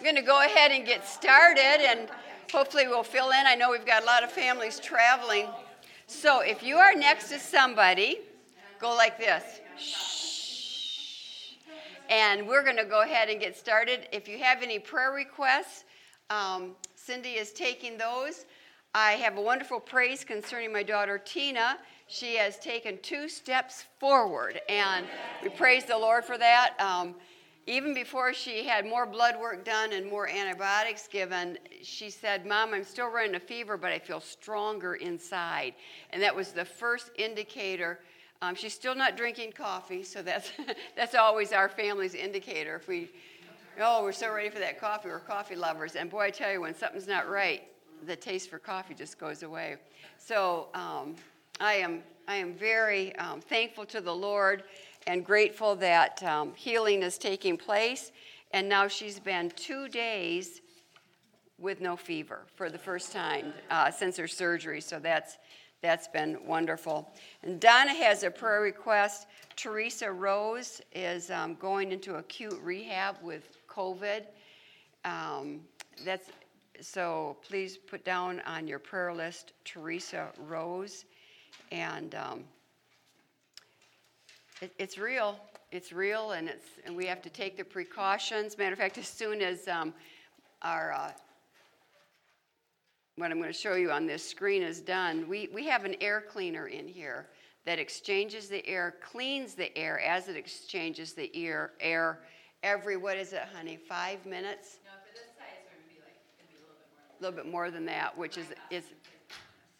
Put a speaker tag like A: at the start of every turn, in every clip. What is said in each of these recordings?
A: I'm going to go ahead and get started, and hopefully we'll fill in. I know we've got a lot of families traveling. So if you are next to somebody, go like this. Shh. And we're going to go ahead and get started. If you have any prayer requests, um, Cindy is taking those. I have a wonderful praise concerning my daughter Tina. She has taken two steps forward, and we praise the Lord for that. Um, even before she had more blood work done and more antibiotics given, she said, Mom, I'm still running a fever, but I feel stronger inside. And that was the first indicator. Um, she's still not drinking coffee, so that's, that's always our family's indicator. If we, oh, we're so ready for that coffee, we're coffee lovers. And boy, I tell you, when something's not right, the taste for coffee just goes away. So um, I, am, I am very um, thankful to the Lord and grateful that um, healing is taking place. And now she's been two days with no fever for the first time uh, since her surgery. So that's that's been wonderful. And Donna has a prayer request. Teresa Rose is um, going into acute rehab with COVID. Um, that's so. Please put down on your prayer list Teresa Rose, and um, it, it's real. It's real, and it's and we have to take the precautions. Matter of fact, as soon as um, our uh, what I'm going to show you on this screen is done, we, we have an air cleaner in here that exchanges the air, cleans the air as it exchanges the air, air every, what is it, honey, five minutes?
B: No, for this size, it's gonna be like, be a little bit more.
A: A little bit more than that, which is, is,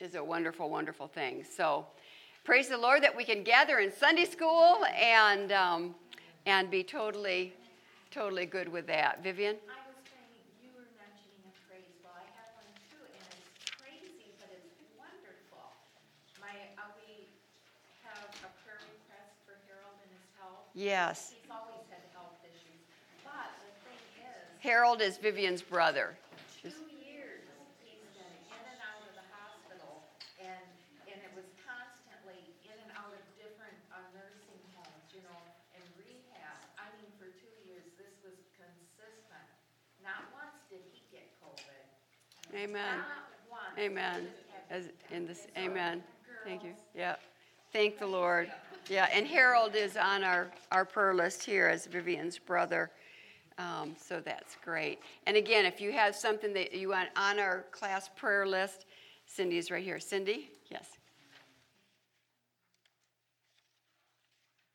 A: is a wonderful, wonderful thing. So praise the Lord that we can gather in Sunday school and, um, and be totally, totally good with that. Vivian?
C: I was saying, you were mentioning a praise, well, I have one too, and it's crazy, but it's wonderful. My, uh, we have a prayer request for Harold and his health.
A: Yes.
C: He's always had health issues, but the thing is,
A: Harold is Vivian's brother.
C: two years he's been in and out of the hospital, and, and it was constantly in and out of different uh, nursing homes, you know, and rehab. I mean, for two years, this was consistent. Not once did he get COVID.
A: Amen.
C: Not.
A: Amen. As in this, amen. Thank you. Yeah. Thank the Lord. Yeah, and Harold is on our, our prayer list here as Vivian's brother. Um, so that's great. And again, if you have something that you want on our class prayer list, Cindy's right here. Cindy? Yes.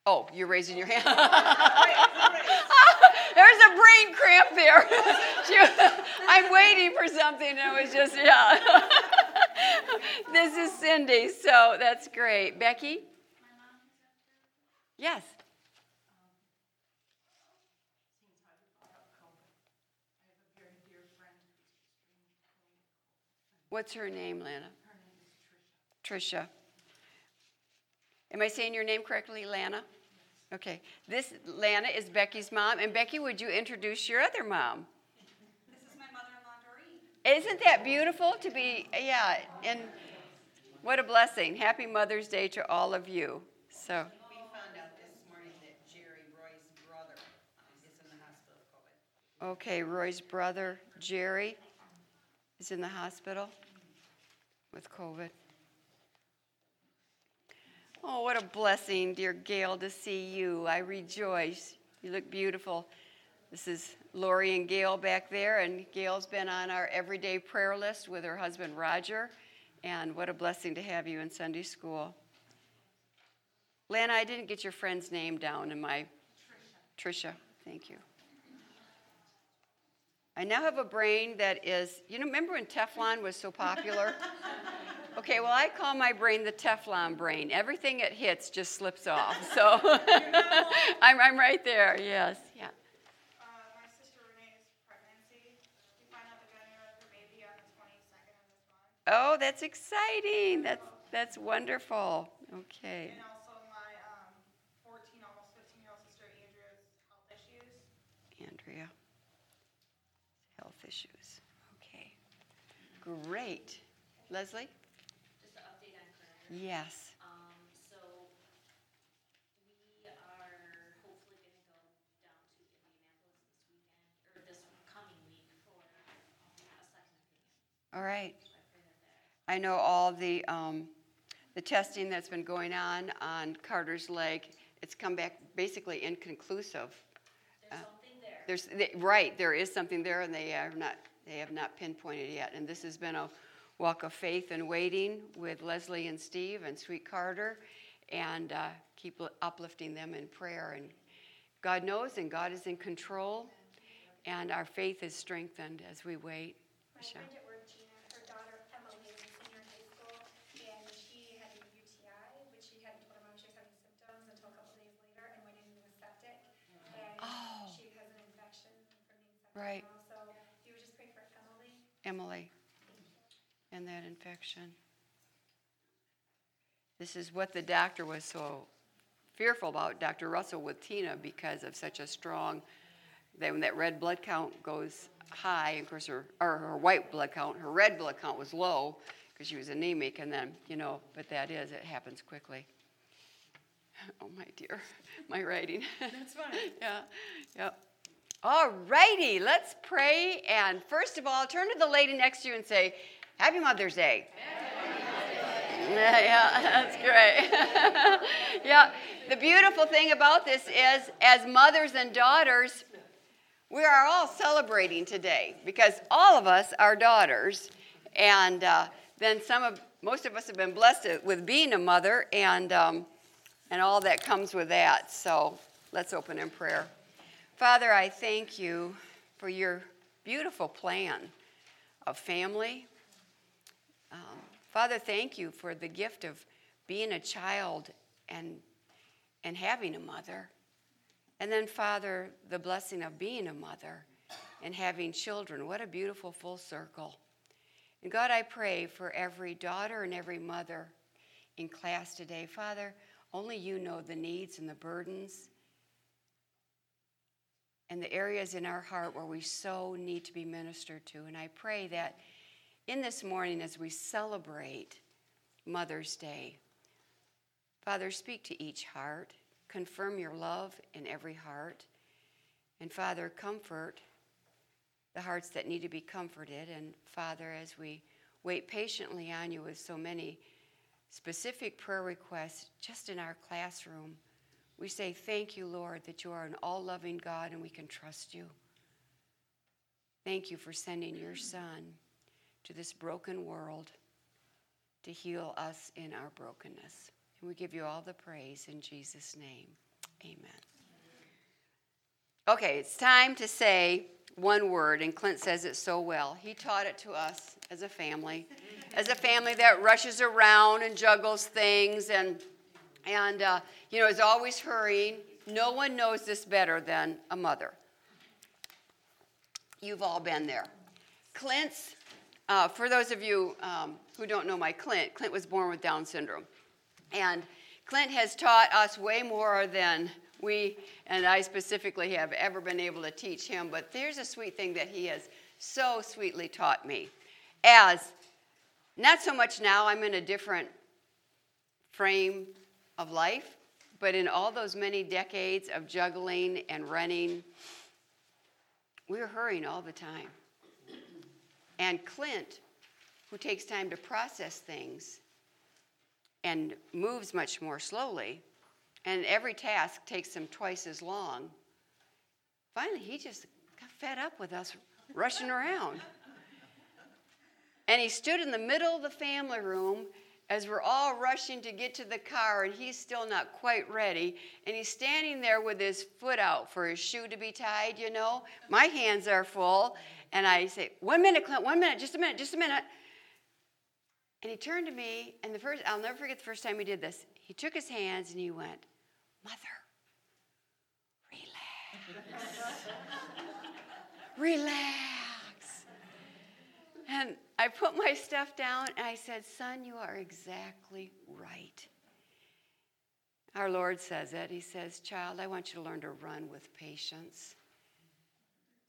A: Oh, you're raising your hand. There's a brain cramp there. She- I'm waiting for something. and It was just, yeah. this is Cindy, so that's great. Becky? Yes. What's her name, Lana? Trisha. Am I saying your name correctly, Lana? Okay. This Lana is Becky's mom, and Becky, would you introduce your other mom?
B: This is my mother-in-law Doreen.
A: Isn't that beautiful to be? Yeah, and what a blessing! Happy Mother's Day to all of you. So,
D: We found out this morning that Jerry Roy's brother um, is in the hospital with COVID.
A: okay, Roy's brother Jerry is in the hospital with COVID. Oh, what a blessing, dear Gail, to see you. I rejoice. You look beautiful. This is Lori and Gail back there, and Gail's been on our everyday prayer list with her husband Roger. And what a blessing to have you in Sunday school. Lana, I didn't get your friend's name down in my. Trisha. Trisha, thank you. I now have a brain that is, you know, remember when Teflon was so popular? Okay, well, I call my brain the Teflon brain. Everything it hits just slips off. So I'm, I'm right there, yes, yeah.
E: Uh, my sister Renee's pregnancy. We find out the gender of her baby on the twenty-second of this month.
A: Oh, that's exciting. That's, that's wonderful. Okay.
E: And also my, um, fourteen, almost fifteen-year-old sister Andrea's health issues.
A: Andrea, health issues. Okay. Great. Leslie?
B: Just an update on current.
A: Yes.
B: Um, so we are hopefully gonna go down to Indianapolis this weekend, or this coming weekend.
A: All right. I know all the, um, the testing that's been going on on Carter's leg, it's come back basically inconclusive.
B: There's something there.
A: There's, they- right, there is something there, and they are not, they have not pinpointed yet. And this has been a walk of faith and waiting with Leslie and Steve and Sweet Carter, and uh, keep uplifting them in prayer. And God knows, and God is in control, and our faith is strengthened as we wait. Michelle.
E: friend at work, Gina, her daughter Emily was a senior in high school, and she had a UTI, but she hadn't told her mom she was having symptoms until a couple days later and went into a septic. And
A: Oh.
E: she has an infection from being septic
A: Right.
E: so you would just pray for Emily.
A: Emily and that infection. This is what the doctor was so fearful about, Dr. Russell with Tina, because of such a strong, that when that red blood count goes high, of course, her, or her white blood count, her red blood count was low because she was anemic, and then, you know, but that is, it happens quickly. Oh, my dear, my writing.
D: That's fine.
A: Yeah, yeah. All righty, let's pray. And first of all, turn to the lady next to you and say, Happy Mother's Day. Yeah, yeah, that's great. yeah, the beautiful thing about this is, as mothers and daughters, we are all celebrating today because all of us are daughters, and uh, then some of most of us have been blessed with being a mother, and um, and all that comes with that. So let's open in prayer. Father, I thank you for your beautiful plan of family. Father, thank you for the gift of being a child and, and having a mother. And then, Father, the blessing of being a mother and having children. What a beautiful full circle. And God, I pray for every daughter and every mother in class today. Father, only you know the needs and the burdens and the areas in our heart where we so need to be ministered to. And I pray that in this morning, as we celebrate Mother's Day, Father, speak to each heart, confirm your love in every heart, and Father, comfort the hearts that need to be comforted. And Father, as we wait patiently on you with so many specific prayer requests just in our classroom, we say, Thank you, Lord, that you are an all loving God and we can trust you. Thank you for sending your Son to this broken world to heal us in our brokenness. And we give you all the praise in Jesus' name. Amen. Okay, it's time to say one word, and Clint says it so well. He taught it to us as a family, as a family that rushes around and juggles things and, and uh, you know, is always hurrying. No one knows this better than a mother. You've all been there. Clint's, uh, for those of you um, who don't know my Clint, Clint was born with Down syndrome. And Clint has taught us way more than we and I specifically have ever been able to teach him. But there's a sweet thing that he has so sweetly taught me. As not so much now, I'm in a different frame of life, but in all those many decades of juggling and running, we were hurrying all the time. And Clint, who takes time to process things and moves much more slowly, and every task takes him twice as long, finally he just got fed up with us rushing around. And he stood in the middle of the family room as we're all rushing to get to the car, and he's still not quite ready. And he's standing there with his foot out for his shoe to be tied, you know. My hands are full. And I say, One minute, Clint, one minute, just a minute, just a minute. And he turned to me, and the first, I'll never forget the first time he did this. He took his hands and he went, Mother, relax. relax. And I put my stuff down and I said, Son, you are exactly right. Our Lord says it. He says, Child, I want you to learn to run with patience.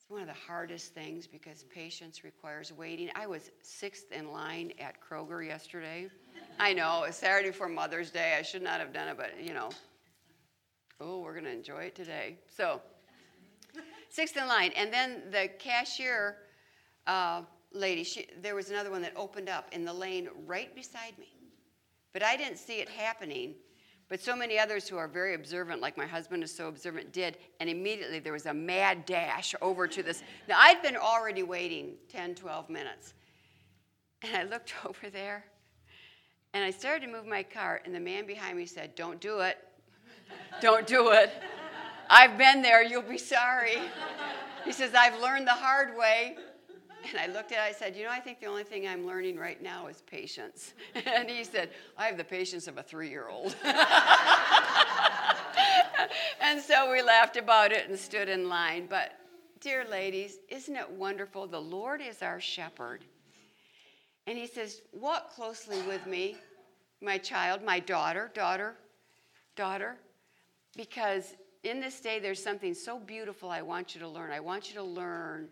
A: It's one of the hardest things because patience requires waiting. I was sixth in line at Kroger yesterday. I know, it's Saturday before Mother's Day. I should not have done it, but you know, oh, we're going to enjoy it today. So, sixth in line. And then the cashier uh, lady, she, there was another one that opened up in the lane right beside me. But I didn't see it happening. But so many others who are very observant, like my husband is so observant, did. And immediately there was a mad dash over to this. Now, I'd been already waiting 10, 12 minutes. And I looked over there and I started to move my cart, and the man behind me said, Don't do it. Don't do it. I've been there. You'll be sorry. He says, I've learned the hard way. And I looked at it, I said, You know, I think the only thing I'm learning right now is patience. And he said, I have the patience of a three year old. and so we laughed about it and stood in line. But, dear ladies, isn't it wonderful? The Lord is our shepherd. And he says, Walk closely with me, my child, my daughter, daughter, daughter, because in this day there's something so beautiful I want you to learn. I want you to learn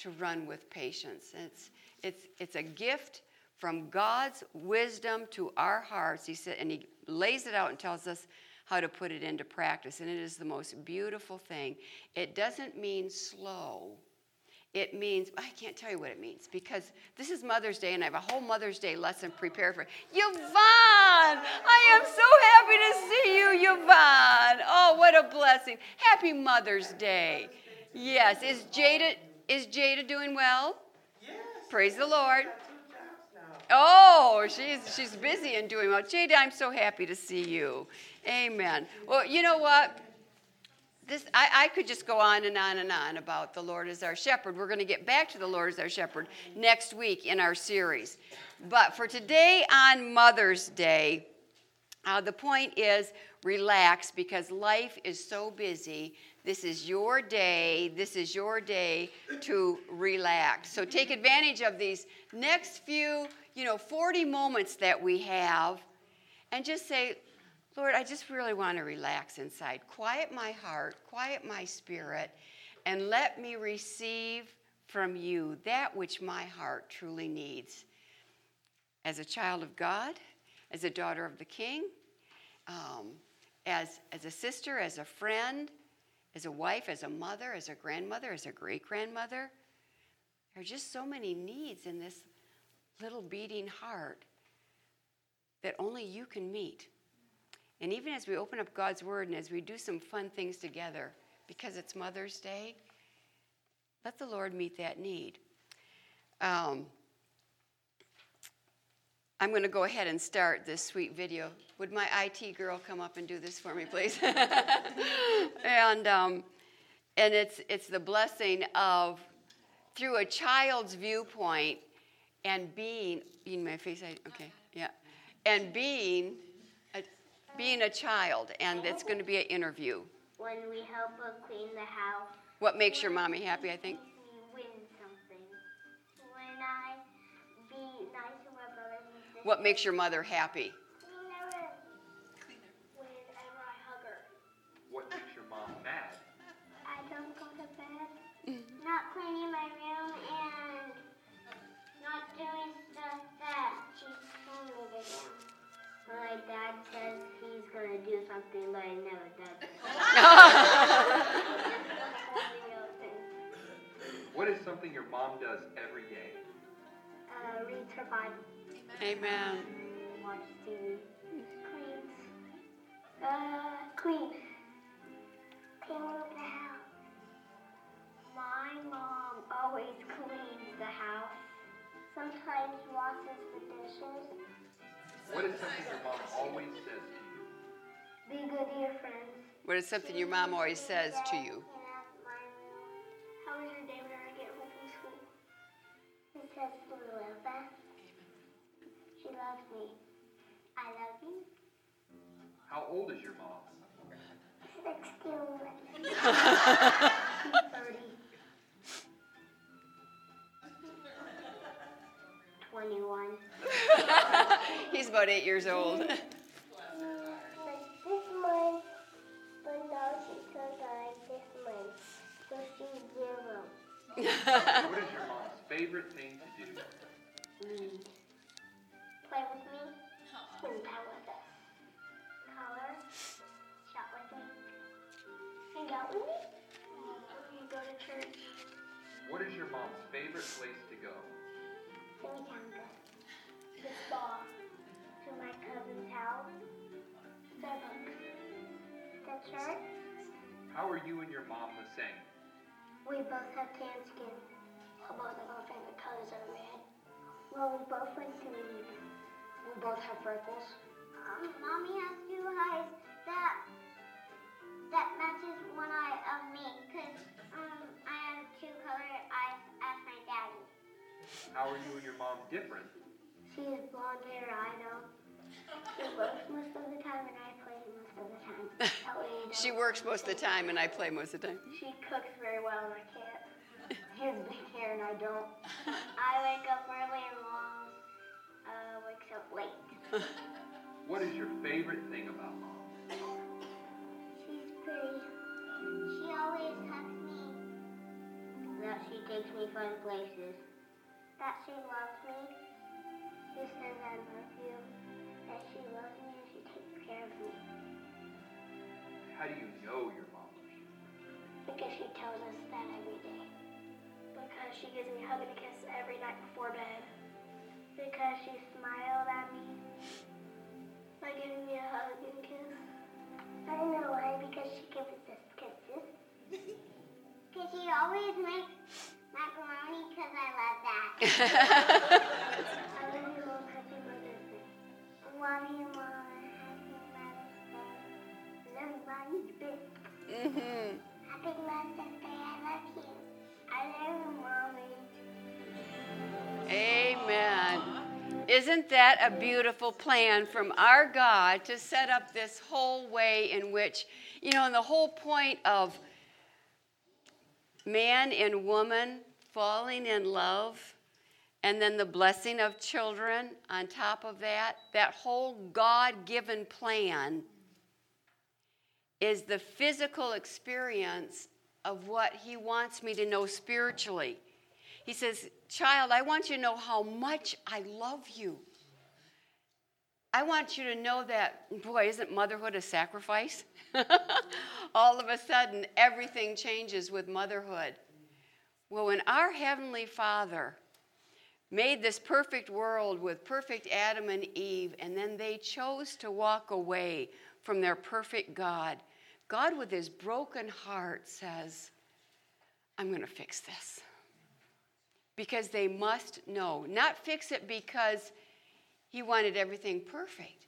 A: to run with patience. It's, it's, it's a gift from God's wisdom to our hearts. He said, and he lays it out and tells us how to put it into practice. And it is the most beautiful thing. It doesn't mean slow. It means, I can't tell you what it means because this is Mother's Day and I have a whole Mother's Day lesson prepared for Yvonne. I am so happy to see you, Yvonne. Oh, what a blessing. Happy Mother's Day. Yes. Is Jada is Jada doing well?
F: Yes.
A: Praise the Lord.
F: got two jobs now.
A: Oh, she's she's busy and doing well. Jada, I'm so happy to see you. Amen. Well, you know what? This I, I could just go on and on and on about the Lord as our shepherd. We're going to get back to the Lord as our shepherd next week in our series. But for today on Mother's Day, uh, the point is relax because life is so busy. This is your day. This is your day to relax. So take advantage of these next few, you know, 40 moments that we have and just say, Lord, I just really want to relax inside. Quiet my heart, quiet my spirit, and let me receive from you that which my heart truly needs. As a child of God, as a daughter of the King, um, as, as a sister, as a friend, as a wife, as a mother, as a grandmother, as a great grandmother. There are just so many needs in this little beating heart that only you can meet. And even as we open up God's Word and as we do some fun things together, because it's Mother's Day, let the Lord meet that need. Um, I'm going to go ahead and start this sweet video. Would my IT girl come up and do this for me, please? and um, and it's it's the blessing of through a child's viewpoint and being in my face. I, okay, yeah, and being a, being a child, and it's going to be an interview.
G: When we help her clean the house,
A: What makes your mommy happy? I think. What makes your mother happy?
G: Whenever, whenever I hug her.
H: What makes your mom mad?
G: I don't go to bed. Not cleaning my room and not doing stuff that she told me to do. My dad says he's gonna do something, but he never does.
H: What is something your mom does every day?
G: uh, reads her Bible.
A: Amen.
G: watch TV, cleans, uh, clean, clean the house. My mom always cleans the house. Sometimes washes the dishes.
H: What is something your mom always says to you?
G: Be good to your friends.
A: What is something your mom always says to you?
G: How was your day
H: How old is your mom?
G: Sixteen. Thirty. Twenty-one.
A: He's about eight years old.
G: This month, but now she says I like this month. So she's zero.
H: What is your mom's favorite thing to do?
G: Mm. Play with me. Spend time Hang out with me. You go to church.
H: What is your mom's favorite place to go?
G: Chimichanga. This ball. To my cousin's house. Starbucks. The church.
H: How are you and your mom the same?
G: We both have tan skin. Both of our favorite colors are red. Well, we both like to read. We both have freckles. Um, mommy has two eyes that that matches one eye of me, cause um I have two colored eyes as my daddy.
H: How are you and your mom different?
G: She has blonde hair, I know. She works most of the time and I play most of the time. That way you
A: She
G: don't-
A: works most of the time, and I play most of the time.
G: She cooks very well and I can't. She has big hair and I don't. I wake up early and mom uh, wakes up late.
H: What is your favorite thing about mom?
G: She's. She always hugs me. That she takes me fun places. That she loves me. She says I love you. That she loves me and she takes care of me.
H: How do you know your mom loves you?
G: Because she tells us that every day. Because she gives me a hug and a kiss every night before bed. Because she smiled at me by giving me a hug and kiss. I know why, because she gives us kisses. Because she always makes macaroni because I love that. I love you, Mom. Happy Mother's Day. I love you, Mom. Happy Mother's Day. Love you, Mommy.
A: hmm
G: Happy Mother's Day, I love you. I love you, Mommy.
A: Isn't that a beautiful plan from our God to set up this whole way in which, you know, and the whole point of man and woman falling in love, and then the blessing of children on top of that, that whole God given plan is the physical experience of what He wants me to know spiritually. He says, Child, I want you to know how much I love you. I want you to know that, boy, isn't motherhood a sacrifice? All of a sudden, everything changes with motherhood. Well, when our Heavenly Father made this perfect world with perfect Adam and Eve, and then they chose to walk away from their perfect God, God, with his broken heart, says, I'm going to fix this because they must know. Not fix it because he wanted everything perfect.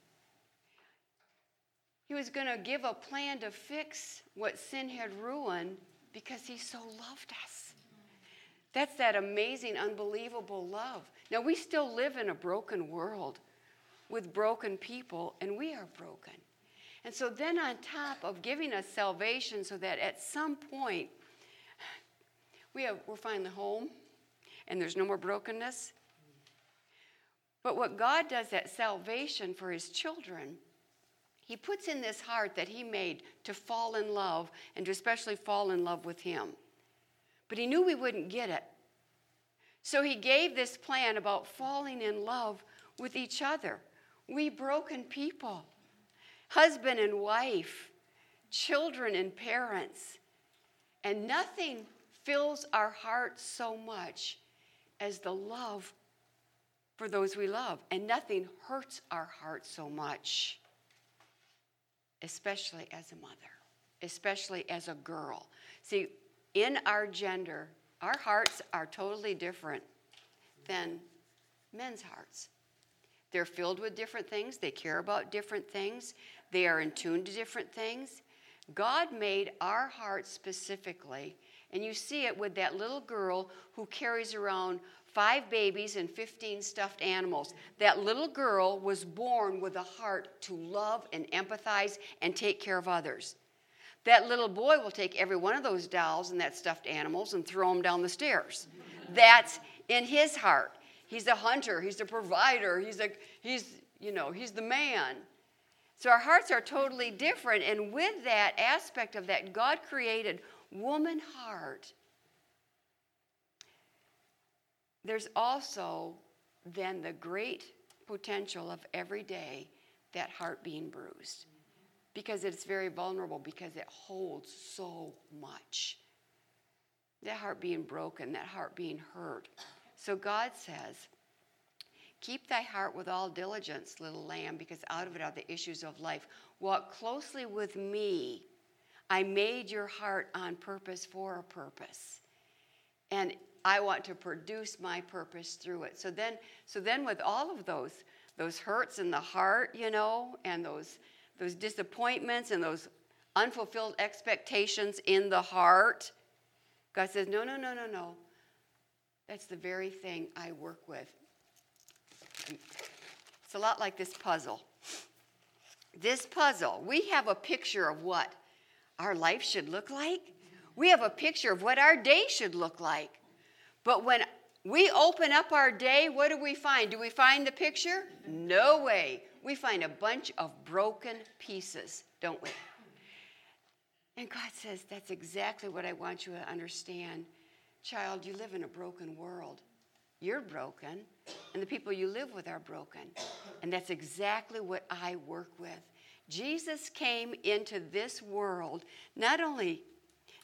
A: He was going to give a plan to fix what sin had ruined because he so loved us. That's that amazing, unbelievable love. Now, we still live in a broken world with broken people, and we are broken. And so, then on top of giving us salvation, so that at some point we have, we're finally home and there's no more brokenness. But what God does at salvation for his children, he puts in this heart that he made to fall in love and to especially fall in love with him. But he knew we wouldn't get it. So he gave this plan about falling in love with each other. We broken people, husband and wife, children and parents. And nothing fills our hearts so much as the love for those we love. And nothing hurts our hearts so much, especially as a mother, especially as a girl. See, in our gender, our hearts are totally different than men's hearts. They're filled with different things, they care about different things, they are in tune to different things. God made our hearts specifically, and you see it with that little girl who carries around five babies and 15 stuffed animals. That little girl was born with a heart to love and empathize and take care of others. That little boy will take every one of those dolls and that stuffed animals and throw them down the stairs. That's in his heart. He's a hunter, he's a provider, he's a he's you know, he's the man. So our hearts are totally different and with that aspect of that God created woman heart there's also then the great potential of every day that heart being bruised because it's very vulnerable because it holds so much that heart being broken that heart being hurt so god says Keep thy heart with all diligence, little lamb, because out of it are the issues of life. Walk closely with me. I made your heart on purpose for a purpose. And I want to produce my purpose through it. So then, so then with all of those, those hurts in the heart, you know, and those, those disappointments and those unfulfilled expectations in the heart, God says, no, no, no, no, no. That's the very thing I work with. It's a lot like this puzzle. This puzzle, we have a picture of what our life should look like. We have a picture of what our day should look like. But when we open up our day, what do we find? Do we find the picture? No way. We find a bunch of broken pieces, don't we? And God says, That's exactly what I want you to understand. Child, you live in a broken world. You're broken, and the people you live with are broken. And that's exactly what I work with. Jesus came into this world not only,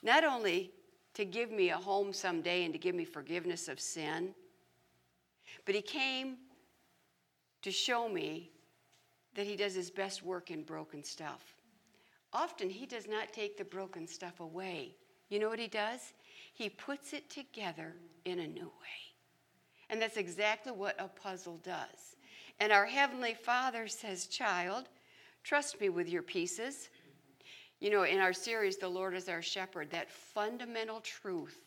A: not only to give me a home someday and to give me forgiveness of sin, but he came to show me that he does his best work in broken stuff. Often he does not take the broken stuff away. You know what he does? He puts it together in a new way. And that's exactly what a puzzle does. And our Heavenly Father says, Child, trust me with your pieces. You know, in our series, The Lord is Our Shepherd, that fundamental truth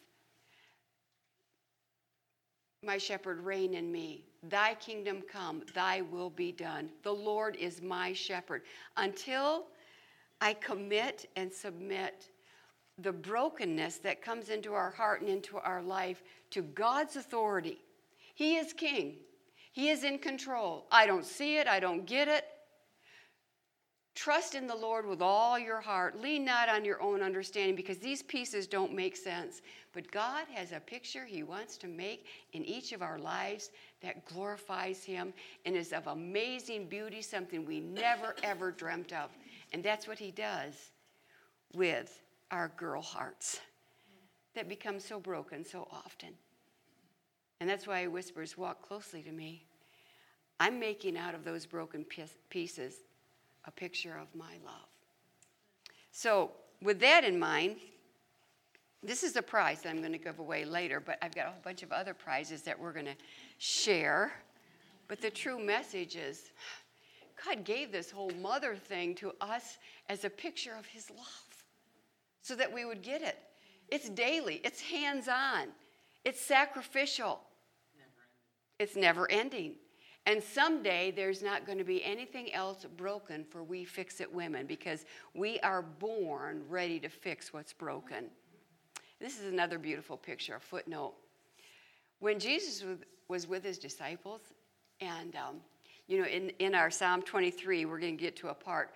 A: My shepherd, reign in me. Thy kingdom come, thy will be done. The Lord is my shepherd. Until I commit and submit the brokenness that comes into our heart and into our life to God's authority. He is king, He is in control. I don't see it, I don't get it. Trust in the Lord with all your heart. Lean not on your own understanding because these pieces don't make sense. But God has a picture He wants to make in each of our lives that glorifies Him and is of amazing beauty, something we never ever dreamt of. And that's what He does with our girl hearts that become so broken so often. And that's why He whispers, Walk closely to me. I'm making out of those broken pieces a picture of my love. So, with that in mind, this is a prize that I'm going to give away later, but I've got a whole bunch of other prizes that we're going to share. But the true message is God gave this whole mother thing to us as a picture of His love so that we would get it. It's daily, it's hands on, it's sacrificial, it's never ending. And someday there's not going to be anything else broken for we fix it women because we are born ready to fix what's broken. This is another beautiful picture, a footnote. When Jesus was with his disciples, and um, you know, in, in our Psalm 23, we're going to get to a part.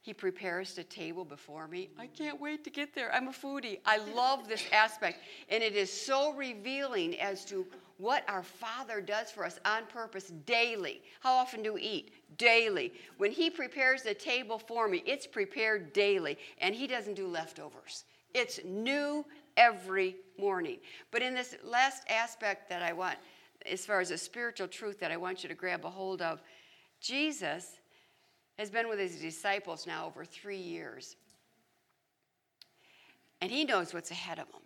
A: He prepares the table before me. I can't wait to get there. I'm a foodie. I love this aspect. And it is so revealing as to what our Father does for us on purpose daily. How often do we eat? Daily. When He prepares the table for me, it's prepared daily, and He doesn't do leftovers. It's new every morning. But in this last aspect that I want, as far as a spiritual truth that I want you to grab a hold of, Jesus has been with his disciples now over three years. And he knows what's ahead of them.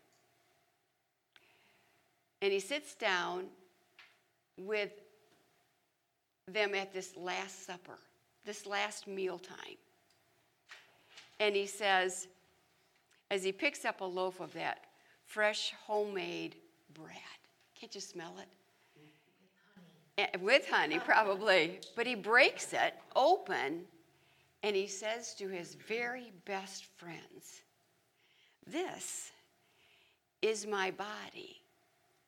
A: And he sits down with them at this Last Supper, this last mealtime. And he says, as he picks up a loaf of that fresh homemade bread, can't you smell it? With honey. Eh, with honey, probably. But he breaks it open and he says to his very best friends, This is my body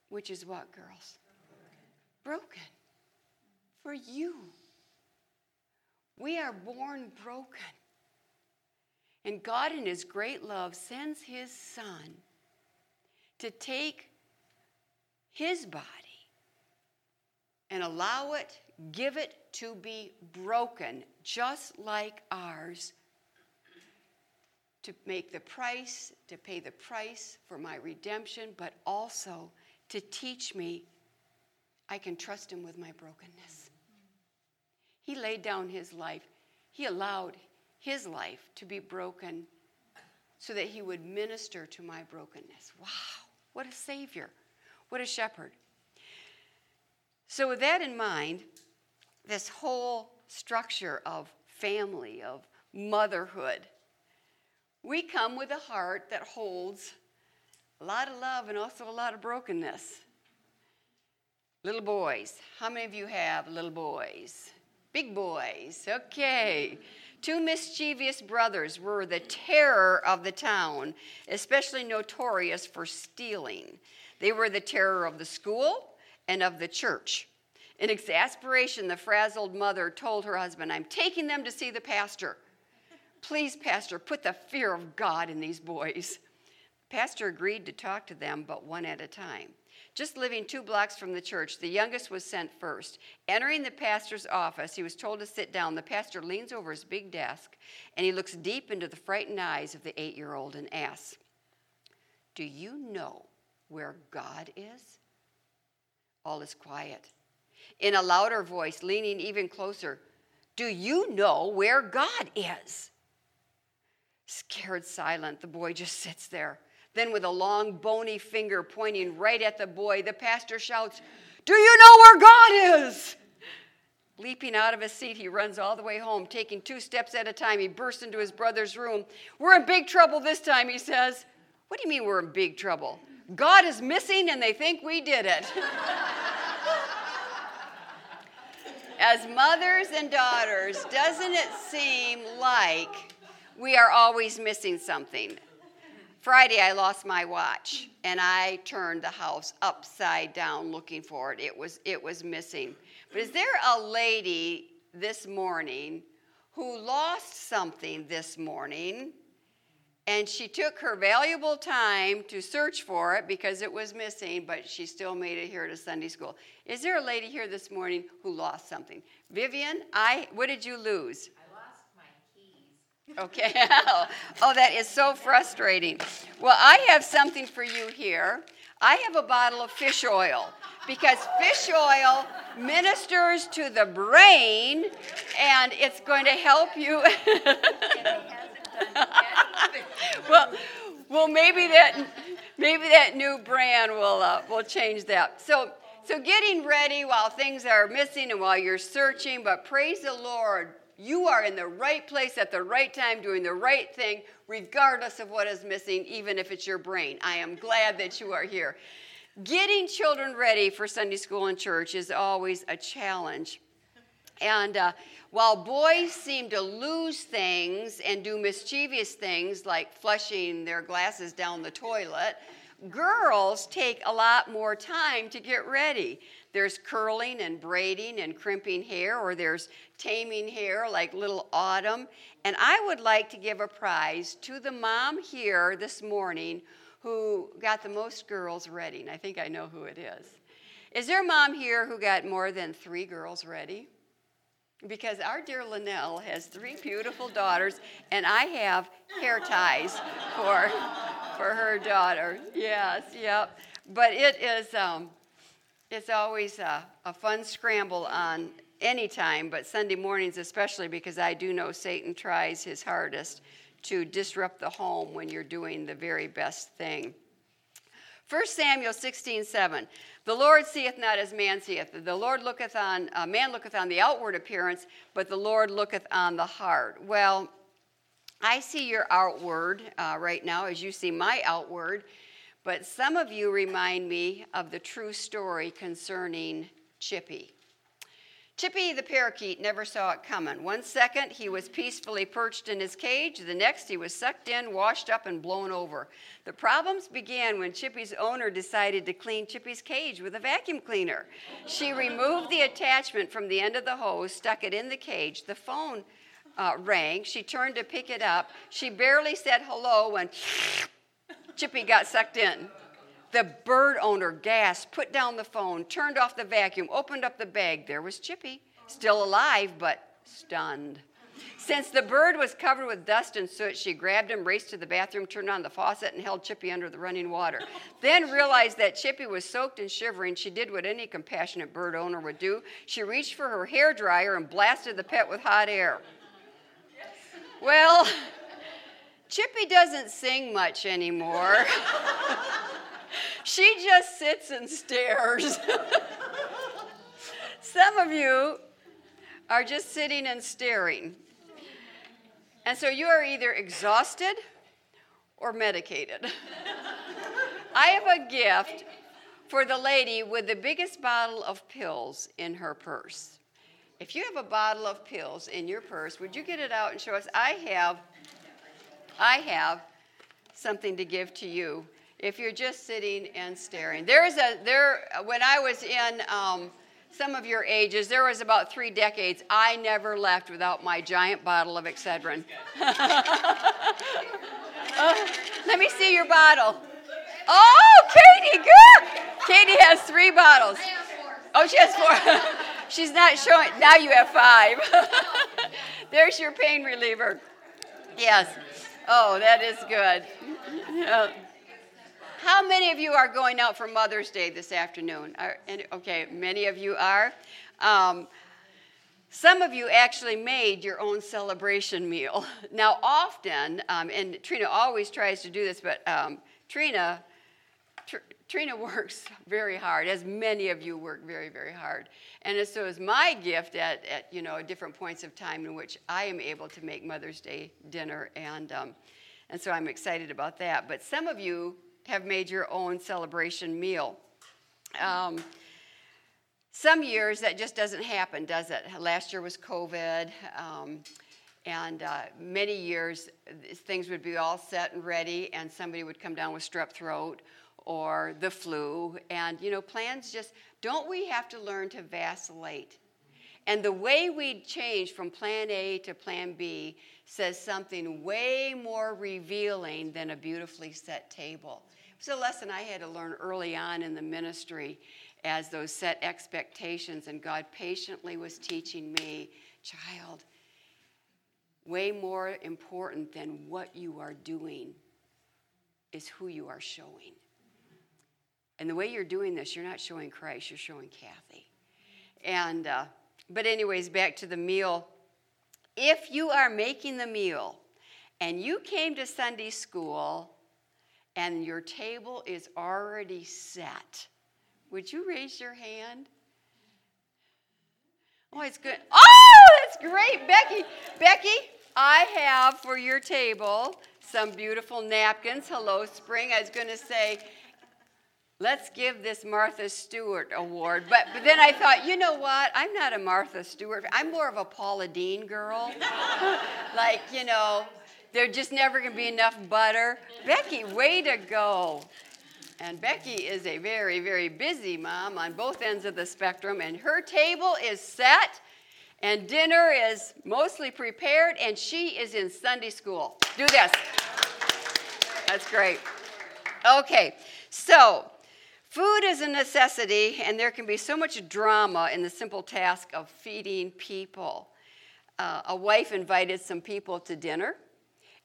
A: which is what, girls? Broken. For you. We are born broken. And God, in His great love, sends His Son to take His body and allow it, give it to be broken, just like ours, to make the price, to pay the price for my redemption, but also to teach me I can trust him with my brokenness. He laid down his life. He allowed his life to be broken so that he would minister to my brokenness. Wow, what a savior. What a shepherd. So, with that in mind, this whole structure of family, of motherhood, we come with a heart that holds a lot of love and also a lot of brokenness. Little boys. How many of you have little boys? Big boys. Okay. Two mischievous brothers were the terror of the town, especially notorious for stealing. They were the terror of the school and of the church. In exasperation, the frazzled mother told her husband, I'm taking them to see the pastor. Please, Pastor, put the fear of God in these boys. Pastor agreed to talk to them, but one at a time. Just living two blocks from the church, the youngest was sent first. Entering the pastor's office, he was told to sit down. The pastor leans over his big desk and he looks deep into the frightened eyes of the eight year old and asks, Do you know where God is? All is quiet. In a louder voice, leaning even closer, Do you know where God is? Scared silent, the boy just sits there. Then, with a long, bony finger pointing right at the boy, the pastor shouts, Do you know where God is? Leaping out of his seat, he runs all the way home, taking two steps at a time. He bursts into his brother's room. We're in big trouble this time, he says. What do you mean we're in big trouble? God is missing and they think we did it. As mothers and daughters, doesn't it seem like we are always missing something? Friday, I lost my watch and I turned the house upside down looking for it. It was, it was missing. But is there a lady this morning who lost something this morning and she took her valuable time to search for it because it was missing, but she still made it here to Sunday school? Is there a lady here this morning who lost something? Vivian, I, what did you lose? Okay. oh, that is so frustrating. Well, I have something for you here. I have a bottle of fish oil because fish oil ministers to the brain and it's going to help you. well, well, maybe that maybe that new brand will uh, will change that. So so getting ready while things are missing and while you're searching, but praise the Lord, you are in the right place at the right time doing the right thing, regardless of what is missing, even if it's your brain. I am glad that you are here. Getting children ready for Sunday school and church is always a challenge. And uh, while boys seem to lose things and do mischievous things like flushing their glasses down the toilet, girls take a lot more time to get ready. There's curling and braiding and crimping hair, or there's taming hair like little Autumn. And I would like to give a prize to the mom here this morning who got the most girls ready. And I think I know who it is. Is there a mom here who got more than three girls ready? Because our dear Linnell has three beautiful daughters, and I have hair ties for, for her daughter. Yes, yep. But it is, um, it's always a, a fun scramble on any time, but Sunday mornings especially, because I do know Satan tries his hardest to disrupt the home when you're doing the very best thing. 1 Samuel 16, 7. The Lord seeth not as man seeth. The Lord looketh on, uh, man looketh on the outward appearance, but the Lord looketh on the heart. Well, I see your outward uh, right now as you see my outward, but some of you remind me of the true story concerning Chippy. Chippy the parakeet never saw it coming. One second he was peacefully perched in his cage, the next he was sucked in, washed up, and blown over. The problems began when Chippy's owner decided to clean Chippy's cage with a vacuum cleaner. She removed the attachment from the end of the hose, stuck it in the cage. The phone uh, rang. She turned to pick it up. She barely said hello when Chippy got sucked in. The bird owner gasped, put down the phone, turned off the vacuum, opened up the bag. There was Chippy, still alive, but stunned. Since the bird was covered with dust and soot, she grabbed him, raced to the bathroom, turned on the faucet, and held Chippy under the running water. Then realized that Chippy was soaked and shivering. She did what any compassionate bird owner would do. She reached for her hair dryer and blasted the pet with hot air. Well, Chippy doesn't sing much anymore. she just sits and stares. Some of you are just sitting and staring. And so you are either exhausted or medicated. I have a gift for the lady with the biggest bottle of pills in her purse. If you have a bottle of pills in your purse, would you get it out and show us? I have I have something to give to you if you're just sitting and staring. There is a there when I was in um, some of your ages, there was about three decades. I never left without my giant bottle of Excedrin. Uh, let me see your bottle. Oh, Katie, good. Katie has three bottles. Oh, she has four. She's not showing. Now you have five. There's your pain reliever. Yes. Oh, that is good. Yeah. How many of you are going out for Mother's Day this afternoon? Are, okay, many of you are. Um, some of you actually made your own celebration meal. Now, often, um, and Trina always tries to do this, but um, Trina, Tr- Trina works very hard, as many of you work very, very hard. And so is my gift at, at you know different points of time in which I am able to make Mother's Day dinner, and um, and so I'm excited about that. But some of you have made your own celebration meal. Um, some years that just doesn't happen, does it? Last year was COVID, um, and uh, many years things would be all set and ready, and somebody would come down with strep throat or the flu, and you know, plans just don't we have to learn to vacillate? And the way we change from plan A to plan B says something way more revealing than a beautifully set table. It was a lesson I had to learn early on in the ministry as those set expectations, and God patiently was teaching me, child, way more important than what you are doing is who you are showing. And the way you're doing this, you're not showing Christ, you're showing Kathy. And, uh, but, anyways, back to the meal. If you are making the meal and you came to Sunday school and your table is already set, would you raise your hand? Oh, it's good. Oh, that's great, Becky. Becky, I have for your table some beautiful napkins. Hello, Spring. I was going to say, let's give this Martha Stewart award. But, but then I thought, you know what? I'm not a Martha Stewart. I'm more of a Paula Deen girl. like, you know, there's just never going to be enough butter. Becky, way to go. And Becky is a very, very busy mom on both ends of the spectrum, and her table is set, and dinner is mostly prepared, and she is in Sunday school. Do this. That's great. Okay, so food is a necessity, and there can be so much drama in the simple task of feeding people. Uh, a wife invited some people to dinner,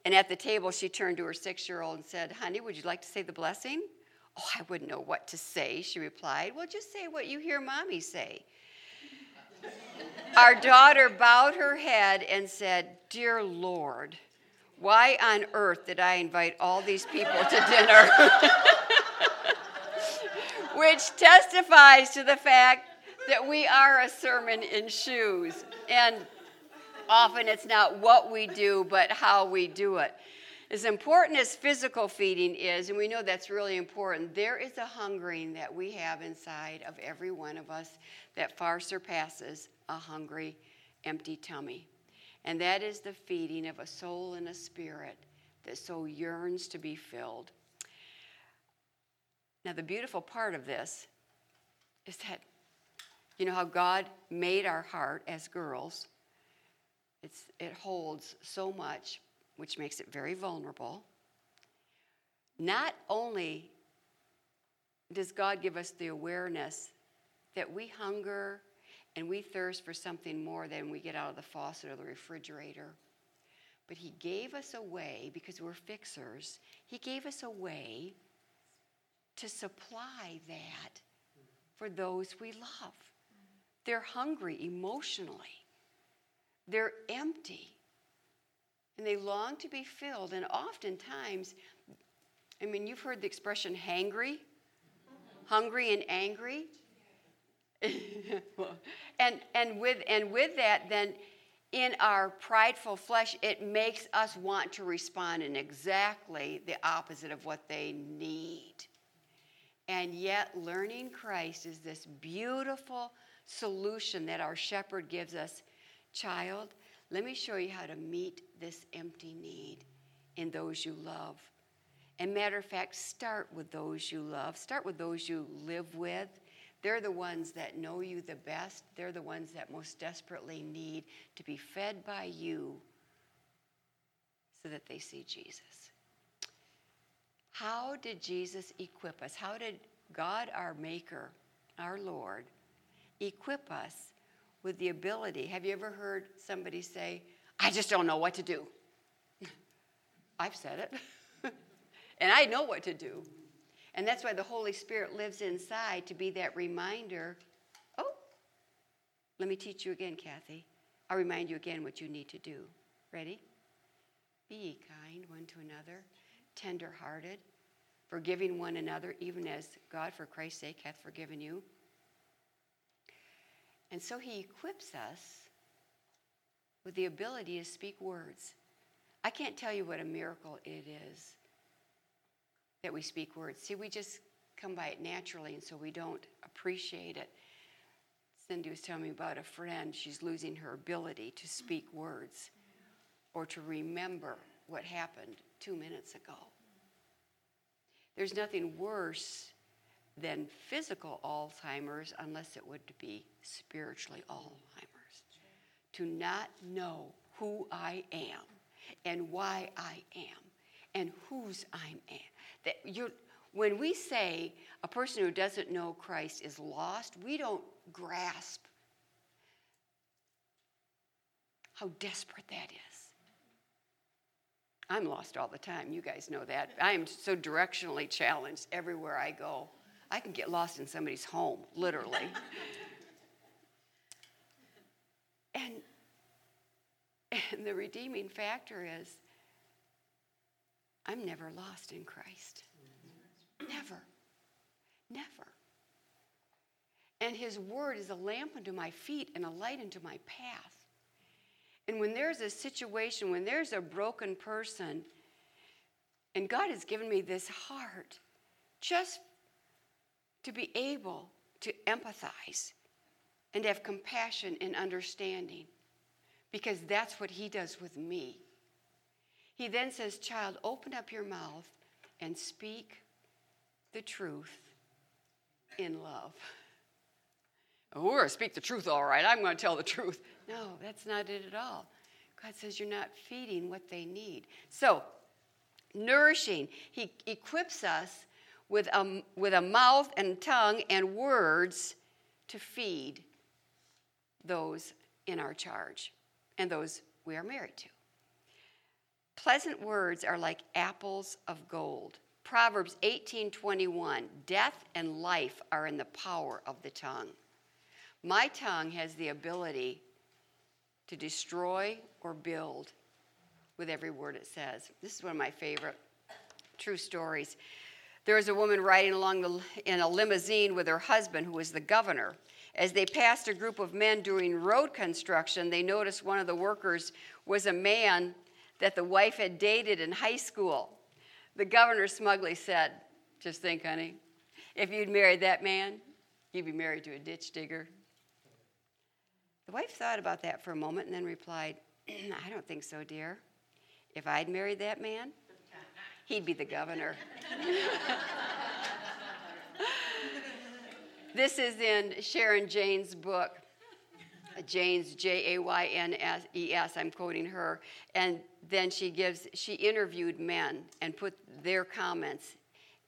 A: and at the table, she turned to her six year old and said, Honey, would you like to say the blessing? Oh, I wouldn't know what to say, she replied. Well, just say what you hear mommy say. Our daughter bowed her head and said, Dear Lord, why on earth did I invite all these people to dinner? Which testifies to the fact that we are a sermon in shoes. And often it's not what we do, but how we do it. As important as physical feeding is, and we know that's really important, there is a hungering that we have inside of every one of us that far surpasses a hungry, empty tummy. And that is the feeding of a soul and a spirit that so yearns to be filled. Now, the beautiful part of this is that you know how God made our heart as girls? It's, it holds so much which makes it very vulnerable. Not only does God give us the awareness that we hunger and we thirst for something more than we get out of the faucet or the refrigerator. But He gave us a way, because we're fixers, He gave us a way to supply that for those we love. They're hungry emotionally, they're empty, and they long to be filled. And oftentimes, I mean, you've heard the expression hangry, hungry and angry. and, and, with, and with that, then in our prideful flesh, it makes us want to respond in exactly the opposite of what they need. And yet, learning Christ is this beautiful solution that our shepherd gives us. Child, let me show you how to meet this empty need in those you love. And matter of fact, start with those you love, start with those you live with. They're the ones that know you the best. They're the ones that most desperately need to be fed by you so that they see Jesus. How did Jesus equip us? How did God, our Maker, our Lord, equip us with the ability? Have you ever heard somebody say, I just don't know what to do? I've said it. and I know what to do. And that's why the Holy Spirit lives inside to be that reminder. Oh, let me teach you again, Kathy. I'll remind you again what you need to do. Ready? Be kind one to another, tender hearted, forgiving one another, even as God, for Christ's sake, hath forgiven you. And so he equips us with the ability to speak words. I can't tell you what a miracle it is that we speak words. See, we just come by it naturally, and so we don't appreciate it. Cindy was telling me about a friend, she's losing her ability to speak words or to remember what happened two minutes ago. There's nothing worse than physical Alzheimer's unless it would be spiritually Alzheimer's. To not know who I am and why I am and whose I am. That you when we say a person who doesn't know Christ is lost, we don't grasp how desperate that is. I'm lost all the time. You guys know that. I am so directionally challenged everywhere I go. I can get lost in somebody's home, literally. and, and the redeeming factor is I'm never lost in Christ. Never. Never. And his word is a lamp unto my feet and a light unto my path. And when there's a situation, when there's a broken person, and God has given me this heart just to be able to empathize and have compassion and understanding, because that's what He does with me. He then says, Child, open up your mouth and speak the truth in love. We're going to speak the truth, all right. I'm going to tell the truth. No, that's not it at all. God says you're not feeding what they need. So, nourishing, He equips us with a, with a mouth and tongue and words to feed those in our charge and those we are married to. Pleasant words are like apples of gold. Proverbs 18:21 Death and life are in the power of the tongue. My tongue has the ability to destroy or build with every word it says. This is one of my favorite true stories. There was a woman riding along the, in a limousine with her husband, who was the governor. As they passed a group of men doing road construction, they noticed one of the workers was a man that the wife had dated in high school. The governor smugly said, Just think, honey, if you'd married that man, you'd be married to a ditch digger. The wife thought about that for a moment and then replied, I don't think so, dear. If I'd married that man, he'd be the governor. this is in Sharon Jaynes book. Jaynes J A Y N E S, I'm quoting her. And then she gives, she interviewed men and put their comments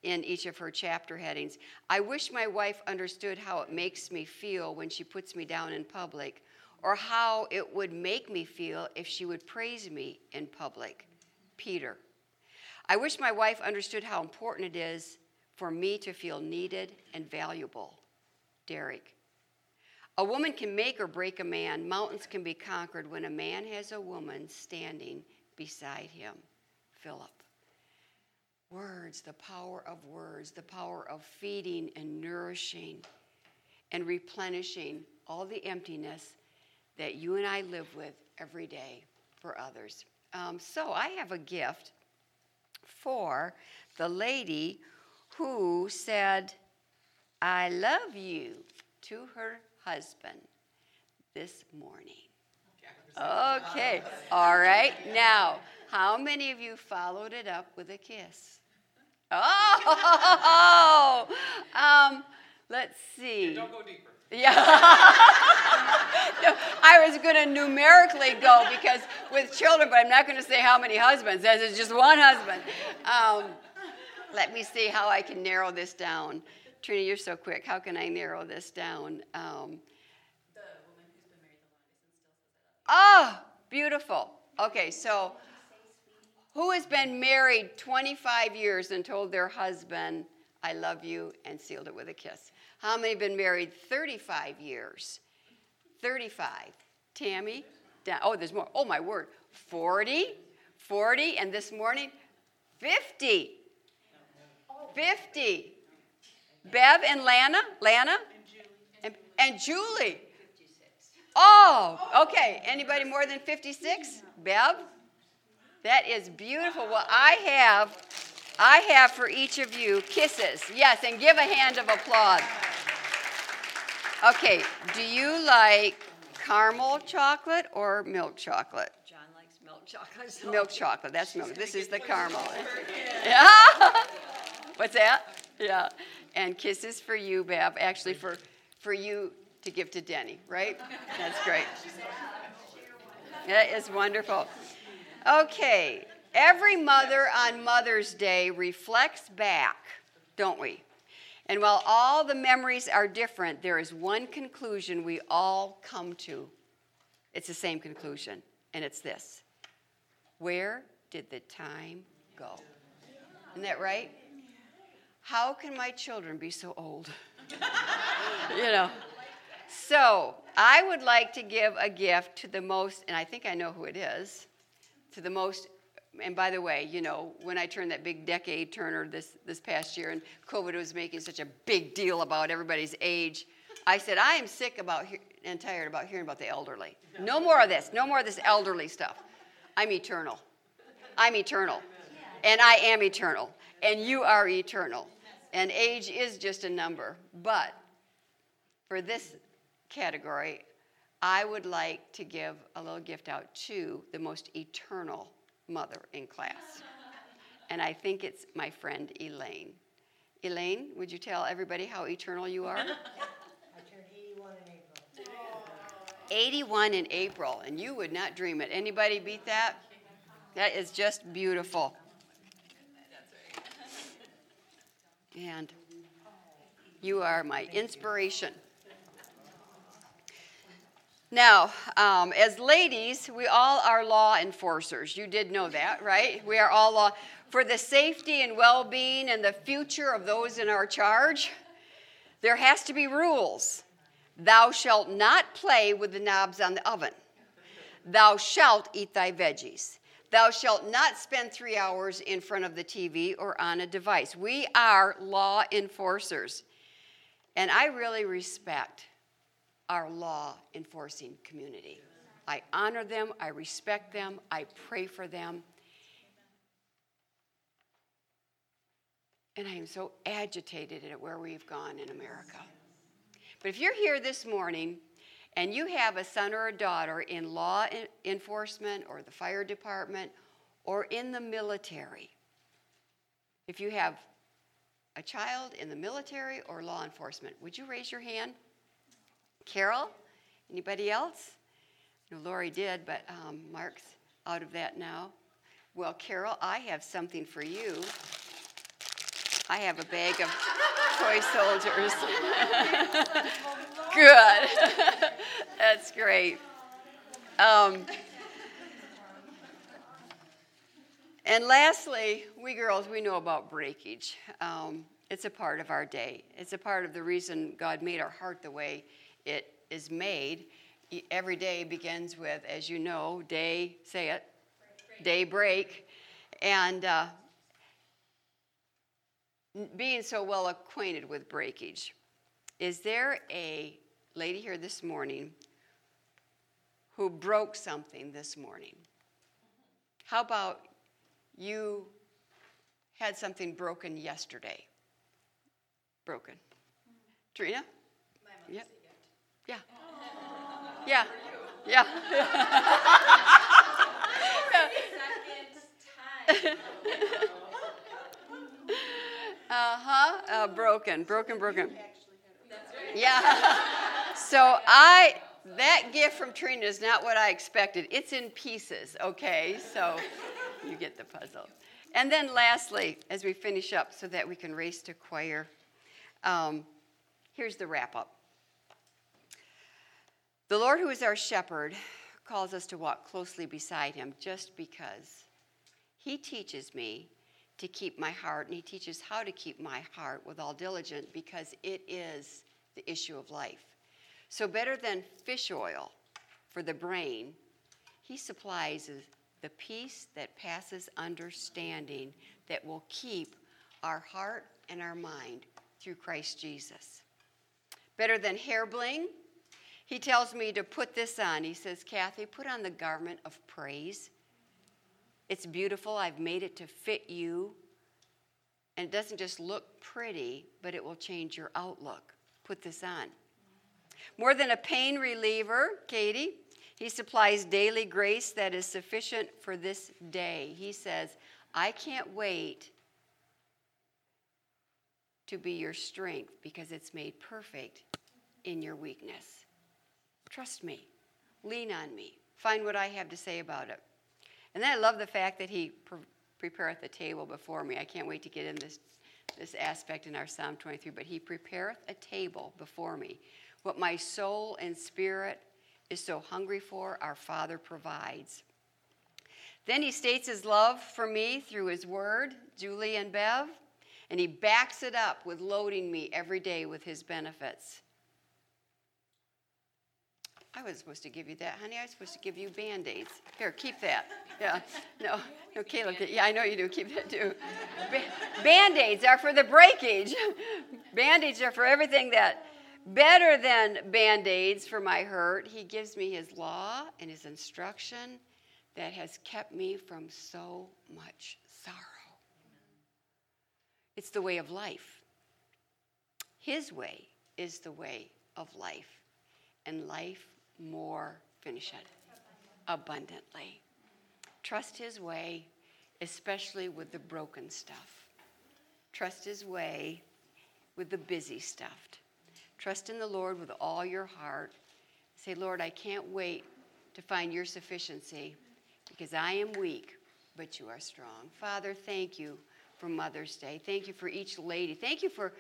A: in each of her chapter headings. I wish my wife understood how it makes me feel when she puts me down in public, or how it would make me feel if she would praise me in public. Peter. I wish my wife understood how important it is for me to feel needed and valuable. Derek. A woman can make or break a man. Mountains can be conquered when a man has a woman standing beside him. Philip. Words, the power of words, the power of feeding and nourishing and replenishing all the emptiness that you and I live with every day for others. Um, so I have a gift for the lady who said, I love you to her husband this morning. Okay, all right. Now, how many of you followed it up with a kiss? Oh, um, let's see.
F: Don't go deeper.
A: Yeah. No, I was going to numerically go because with children, but I'm not going to say how many husbands. As it's just one husband. Um, let me see how I can narrow this down. Trina, you're so quick. How can I narrow this down? Um, Oh, beautiful. Okay, so who has been married 25 years and told their husband, I love you, and sealed it with a kiss? How many have been married 35 years? 35. Tammy? Oh, there's more. Oh, my word. 40? 40, and this morning, 50. 50. Bev and Lana? Lana? And, and Julie. Oh, okay. Anybody more than 56? Bev? That is beautiful. Well, I have I have for each of you kisses. Yes, and give a hand of applause. Okay, do you like caramel chocolate or milk chocolate?
B: John likes milk chocolate. so-
A: Milk chocolate. That's milk. This is the caramel. Yeah. What's that? Yeah. And kisses for you, Bab. Actually, for for you to give to Denny, right? That's great. That is wonderful. Okay. Every mother on Mother's Day reflects back, don't we? And while all the memories are different, there is one conclusion we all come to. It's the same conclusion, and it's this Where did the time go? Isn't that right? How can my children be so old? you know. So, I would like to give a gift to the most, and I think I know who it is, to the most. And by the way, you know, when I turned that big decade turner this, this past year and COVID was making such a big deal about everybody's age, I said, I am sick about he- and tired about hearing about the elderly. No more of this. No more of this elderly stuff. I'm eternal. I'm eternal. And I am eternal. And you are eternal. And age is just a number. But for this category, I would like to give a little gift out to the most eternal mother in class. And I think it's my friend Elaine. Elaine, would you tell everybody how eternal you are?
I: I turned 81 in April.
A: 81 in April, and you would not dream it. Anybody beat that? That is just beautiful. And you are my inspiration. Now, um, as ladies, we all are law enforcers. You did know that, right? We are all law for the safety and well being and the future of those in our charge. There has to be rules. Thou shalt not play with the knobs on the oven. Thou shalt eat thy veggies. Thou shalt not spend three hours in front of the TV or on a device. We are law enforcers. And I really respect our law enforcing community. I honor them, I respect them, I pray for them. And I am so agitated at where we've gone in America. But if you're here this morning and you have a son or a daughter in law enforcement or the fire department or in the military, if you have a child in the military or law enforcement, would you raise your hand? Carol? Anybody else? No, Lori did, but um, Mark's out of that now. Well, Carol, I have something for you. I have a bag of toy soldiers. Good. That's great. Um, and lastly, we girls, we know about breakage. Um, it's a part of our day. It's a part of the reason God made our heart the way it is made. Every day begins with, as you know, day, say it, day break. And uh, being so well acquainted with breakage, is there a lady here this morning who broke something this morning? How about you had something broken yesterday? Broken. Trina? Yep. Yeah. Yeah. Yeah. uh-huh. Uh, broken, broken, broken. Yeah. so I that gift from Trina is not what I expected. It's in pieces, okay? So you get the puzzle. And then lastly, as we finish up so that we can race to choir, um, here's the wrap up. The Lord, who is our shepherd, calls us to walk closely beside him just because he teaches me to keep my heart, and he teaches how to keep my heart with all diligence because it is the issue of life. So, better than fish oil for the brain, he supplies the peace that passes understanding that will keep our heart and our mind through Christ Jesus. Better than hair bling, he tells me to put this on. He says, Kathy, put on the garment of praise. It's beautiful. I've made it to fit you. And it doesn't just look pretty, but it will change your outlook. Put this on. More than a pain reliever, Katie, he supplies daily grace that is sufficient for this day. He says, I can't wait to be your strength because it's made perfect in your weakness. Trust me, lean on me, find what I have to say about it. And then I love the fact that he pre- prepareth the table before me. I can't wait to get in this, this aspect in our Psalm 23. But he prepareth a table before me. What my soul and spirit is so hungry for, our Father provides. Then he states his love for me through his word, Julie and Bev, and he backs it up with loading me every day with his benefits. I was supposed to give you that, honey. I was supposed to give you band aids. Here, keep that. Yeah. No, no, Caleb. Yeah, I know you do. Keep that too. Band aids are for the breakage. band aids are for everything that better than band aids for my hurt. He gives me his law and his instruction that has kept me from so much sorrow. It's the way of life. His way is the way of life, and life more, finish it, abundantly. Trust His way, especially with the broken stuff. Trust His way with the busy stuff. Trust in the Lord with all your heart. Say, Lord, I can't wait to find your sufficiency because I am weak, but you are strong. Father, thank you for Mother's Day. Thank you for each lady. Thank you for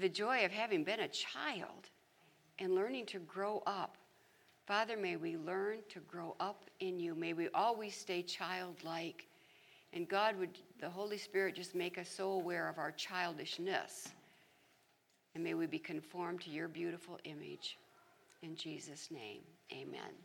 A: the joy of having been a child and learning to grow up. Father, may we learn to grow up in you. May we always stay childlike. And God, would the Holy Spirit just make us so aware of our childishness? And may we be conformed to your beautiful image. In Jesus' name, amen.